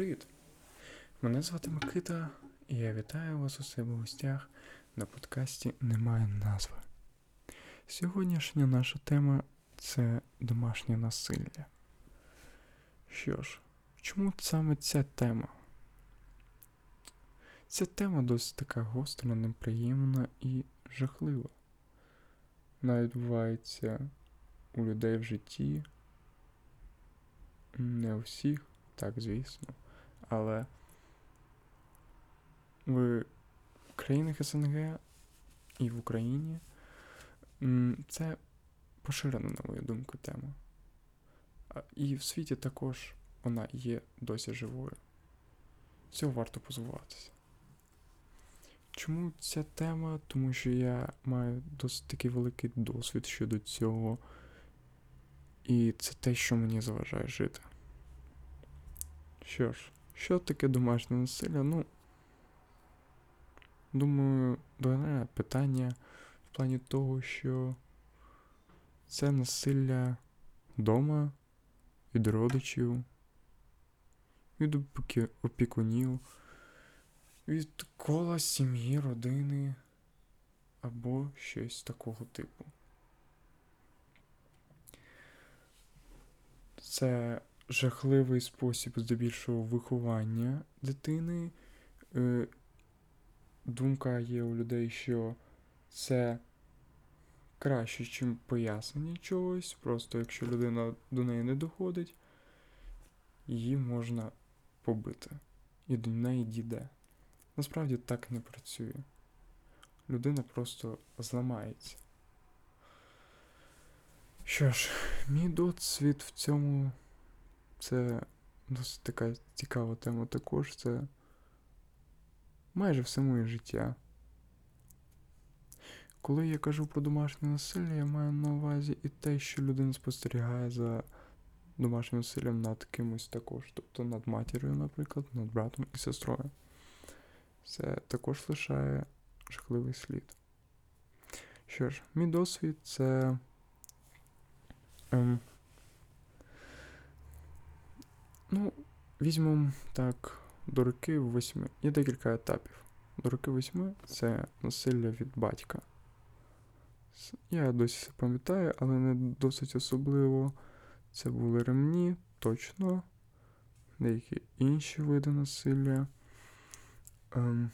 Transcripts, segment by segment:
привіт! Мене звати Микита, і я вітаю вас у себе в гостях на подкасті Немає назви. Сьогоднішня наша тема це домашнє насилля. Що ж, чому саме ця тема? Ця тема досить така гостра, неприємна і жахлива. Вона відбувається у людей в житті. Не у всіх, так, звісно. Але в країнах СНГ і в Україні це поширена, на мою думку, тема. І в світі також вона є досі живою. Цього варто позбуватися. Чому ця тема? Тому що я маю досить такий великий досвід щодо цього. І це те, що мені заважає жити. Що ж, що таке домашнє насилля? Ну, думаю, дане питання в плані того, що це насилля вдома, від родичів, від опікунів, від кола сім'ї, родини або щось такого типу. Це жахливий спосіб здебільшого виховання дитини. Е, Думка є у людей, що це краще, ніж пояснення чогось. Просто якщо людина до неї не доходить, її можна побити. І до неї дійде. Насправді так не працює. Людина просто зламається. Що ж, мій досвід в цьому це досить така цікава тема також. Це майже все моє життя. Коли я кажу про домашнє насилля, я маю на увазі і те, що людина спостерігає за домашнім насиллям над кимось також, тобто над матір'ю, наприклад, над братом і сестрою. Це також лишає жахливий слід. Що ж, мій досвід це. Ем, ну, візьмемо так, до роки восьми. Є декілька етапів. До роки восьми це насилля від батька. Я досі це пам'ятаю, але не досить особливо. Це були ремні, точно, деякі інші види насилля. Ем,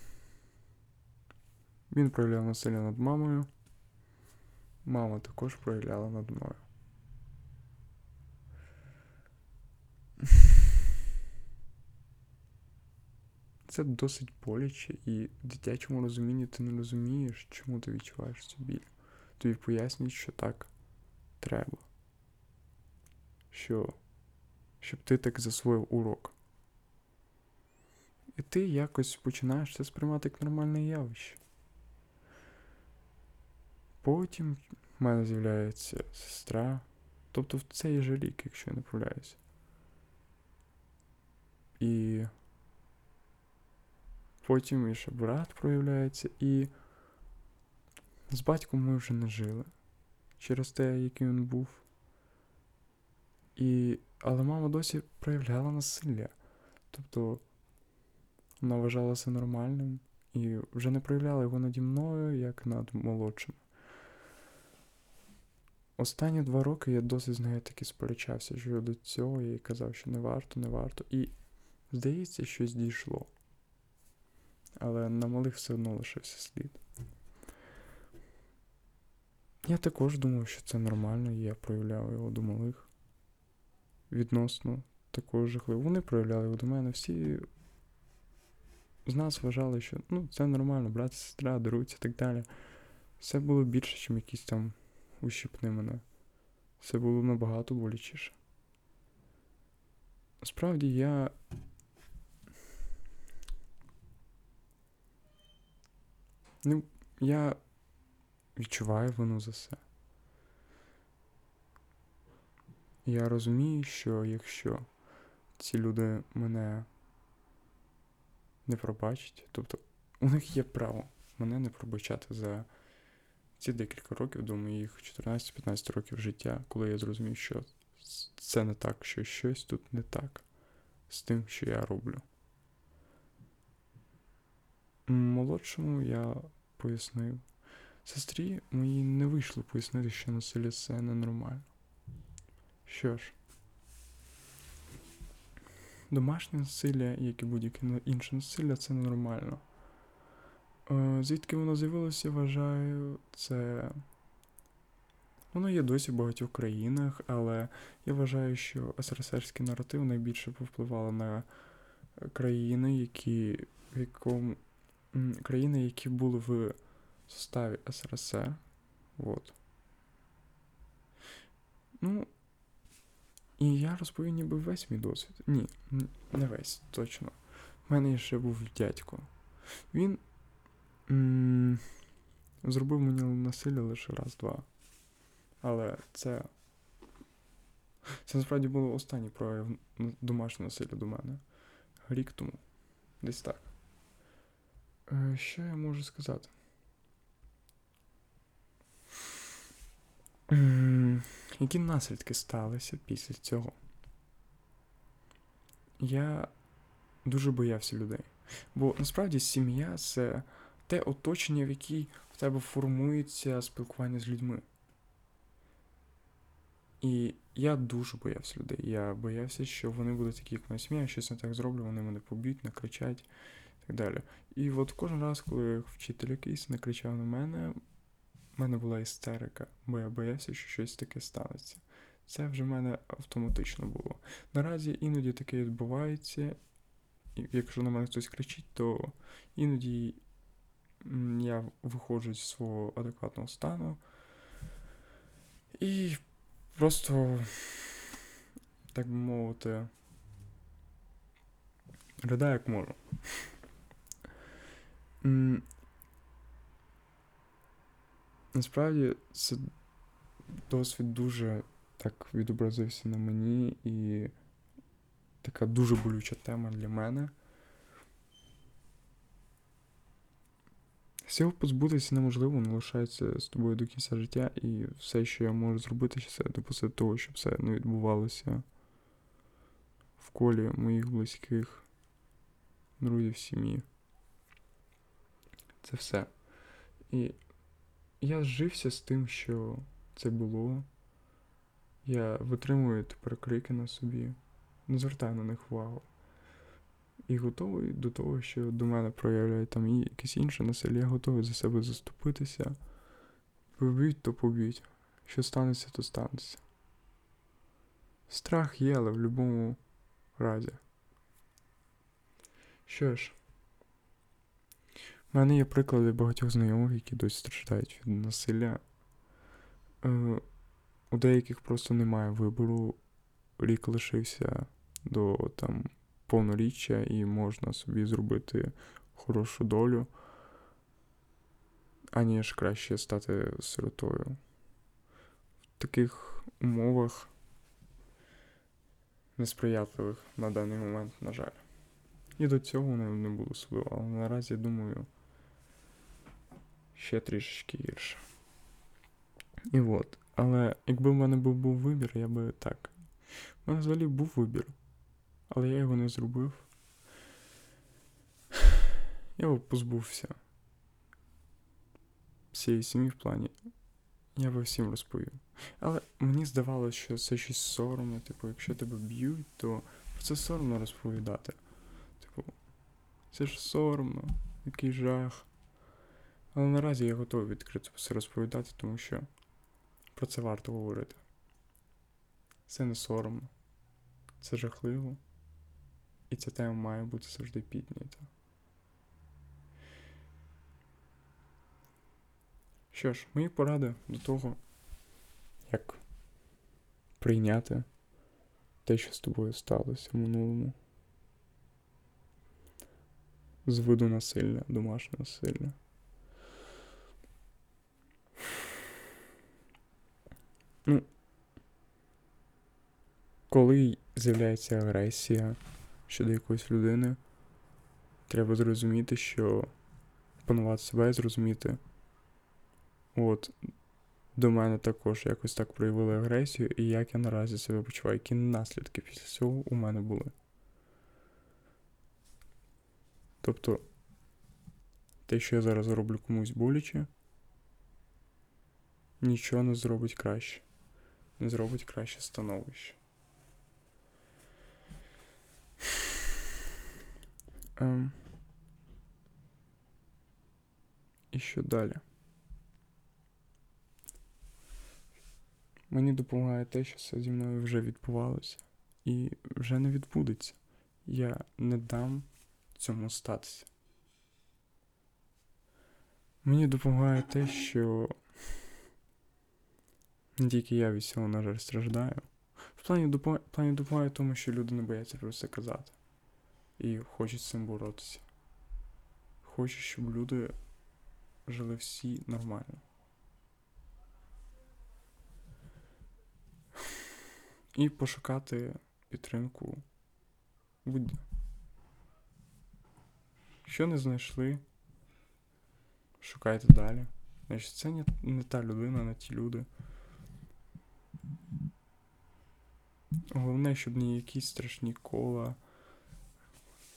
він проявляв насилля над мамою. Мама також проявляла над мною. Це досить боляче, і в дитячому розумінні ти не розумієш, чому ти відчуваєш цю біль. Тобі пояснюють, що так треба. Що, щоб ти так засвоїв урок. І ти якось починаєш це сприймати як нормальне явище. Потім в мене з'являється сестра. Тобто це є же рік, якщо я не помиляюся. І потім і ще брат проявляється, і з батьком ми вже не жили через те, який він був. І... Але мама досі проявляла насилля. Тобто вона вважала це нормальним і вже не проявляла його наді мною, як над молодшим. Останні два роки я досить з нею таки сперечався щодо цього, їй казав, що не варто, не варто. І здається, щось дійшло. Але на малих все одно лишився слід. Я також думав, що це нормально, я проявляв його до малих. Відносно такого жахливо. Вони проявляли його до мене. Всі з нас вважали, що ну, це нормально, брат і сестра, деруться і так далі. Все було більше, ніж якісь там ущипни мене. Все було набагато болячіше. Насправді я. Ну, я відчуваю вину за це. Я розумію, що якщо ці люди мене не пробачать, тобто у них є право мене не пробачати за ці декілька років, до моїх 14-15 років життя, коли я зрозумів, що це не так, що щось тут не так. з тим, що я роблю. Молодшому я пояснив. Сестрі моїй не вийшло пояснити, що насилля це ненормально. Що ж, домашнє насилля, як і будь-яке інше насилля, це ненормально. Е, Звідки воно з'явилося, вважаю, це. Воно є досі в багатьох країнах, але я вважаю, що СРСРський наратив найбільше повпливало на країни, які в якому країни, які були в составі СРСР. Вот. Ну. І я розповів ніби весь мій досвід. Ні, не весь, точно. У мене ще був дядько. Він м- зробив мені насилля лише раз-два. Але це. Це насправді було останній прояв домашнього насилля до мене. Рік тому. Десь так. Що я можу сказати? Які наслідки сталися після цього? Я дуже боявся людей. Бо насправді сім'я це те оточення, в якій в тебе формується спілкування з людьми. І я дуже боявся людей. Я боявся, що вони будуть такі, як моя сім'я, щось не так зроблю, вони мене поб'ють, накричать і так далі. І от кожен раз, коли вчитель якийсь накричав на мене, в мене була істерика, бо я боявся, що щось таке станеться. Це вже в мене автоматично було. Наразі іноді таке відбувається, і якщо на мене хтось кричить, то іноді я виходжу зі свого адекватного стану і просто, так би мовити, ридаю як можу. Насправді це досвід дуже так відобразився на мені і така дуже болюча тема для мене. Всього позбутися неможливо, воно лишається з тобою до кінця життя, і все, що я можу зробити, це допустити того, щоб це не відбувалося в колі моїх близьких, друзів, сім'ї. Це все. І я зжився з тим, що це було. Я витримую тепер крики на собі, не звертаю на них увагу. І готовий до того, що до мене проявляють там якесь інше насилля, я готовий за себе заступитися. Поб'ють, то поб'ють. Що станеться, то станеться. Страх є, але в будь-якому разі. Що ж, в мене є приклади багатьох знайомих, які досі страждають від насилля. Е, у деяких просто немає вибору. Рік лишився до там повноріччя і можна собі зробити хорошу долю, аніж краще стати сиротою. В таких умовах несприятливих на даний момент, на жаль. І до цього не, не було особливо, але наразі, думаю, ще трішечки гірше. І от. Але якби в мене був, був вибір, я би так. У мене взагалі був вибір. Але я його не зробив. Я його позбувся. Всієї сім'ї в плані. Я би всім розповів. Але мені здавалося, що це щось соромне. Типу, якщо тебе б'ють, то про це соромно розповідати. Типу, це ж соромно, який жах. Але наразі я готовий відкрито все розповідати, тому що про це варто говорити. Це не соромно, це жахливо. І ця тема має бути завжди піднята. Що ж, мої поради до того, як прийняти те, що з тобою сталося в минулому. З виду насилля, домашнього насилля. Ну, коли з'являється агресія щодо якоїсь людини, треба зрозуміти, що панувати себе і зрозуміти. От, до мене також якось так проявили агресію, і як я наразі себе почуваю, які наслідки після цього у мене були. Тобто, те, що я зараз роблю комусь боляче, нічого не зробить краще. Зробить краще становище. Ем. І що далі? Мені допомагає те, що це зі мною вже відбувалося і вже не відбудеться. Я не дам цьому статися. Мені допомагає те, що не тільки я від цього, на жаль, страждаю. В плані, допомагає, плані допомагає тому, що люди не бояться про це казати. І хочуть з цим боротися. Хочуть, щоб люди жили всі нормально. І пошукати підтримку будь-де. Якщо не знайшли, шукайте далі. Значить, це не, не та людина, не ті люди. Головне, щоб не якісь страшні кола,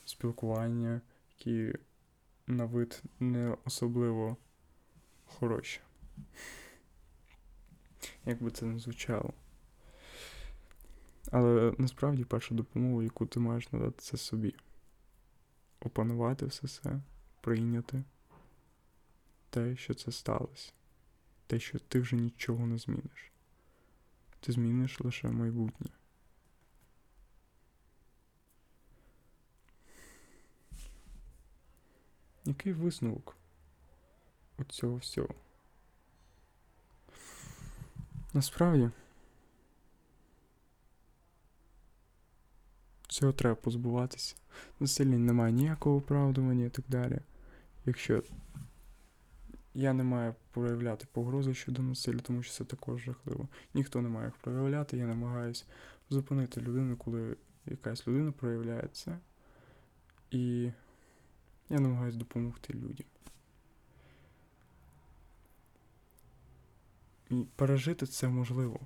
спілкування, які на вид не особливо хороші. Як би це не звучало. Але насправді перша допомога, яку ти маєш надати, це собі. Опанувати все це, прийняти те, що це сталося. Те, що ти вже нічого не зміниш. Ти зміниш лише майбутнє. Який висновок у цього всього? Насправді. Цього треба позбуватися. Насилля немає ніякого оправдування і так далі. Якщо я не маю проявляти погрози щодо насилля, тому що це також жахливо. Ніхто не має їх проявляти, я намагаюся зупинити людину, коли якась людина проявляє це. І я намагаюся допомогти людям. І пережити це можливо.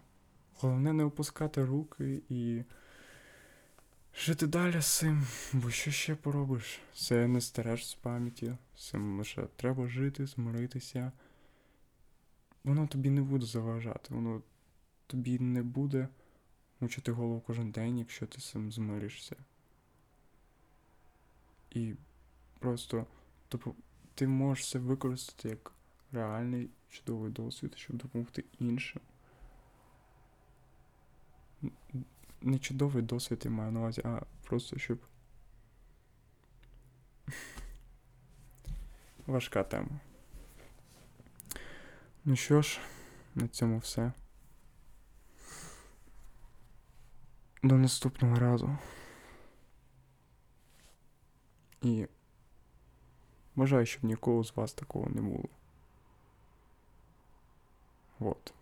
Головне не опускати руки і жити далі з цим, бо що ще поробиш? Це не стереш з пам'яті, цим лише треба жити, змиритися. Воно тобі не буде заважати, воно тобі не буде мучити голову кожен день, якщо ти з цим змиришся. І просто тобто, ти можеш це використати як реальний чудовий досвід, щоб допомогти іншим. Не чудовий досвід я маю на увазі, а просто щоб. Важка тема. Ну що ж, на цьому все. До наступного разу. І бажаю, щоб нікого з вас такого не було. Вот.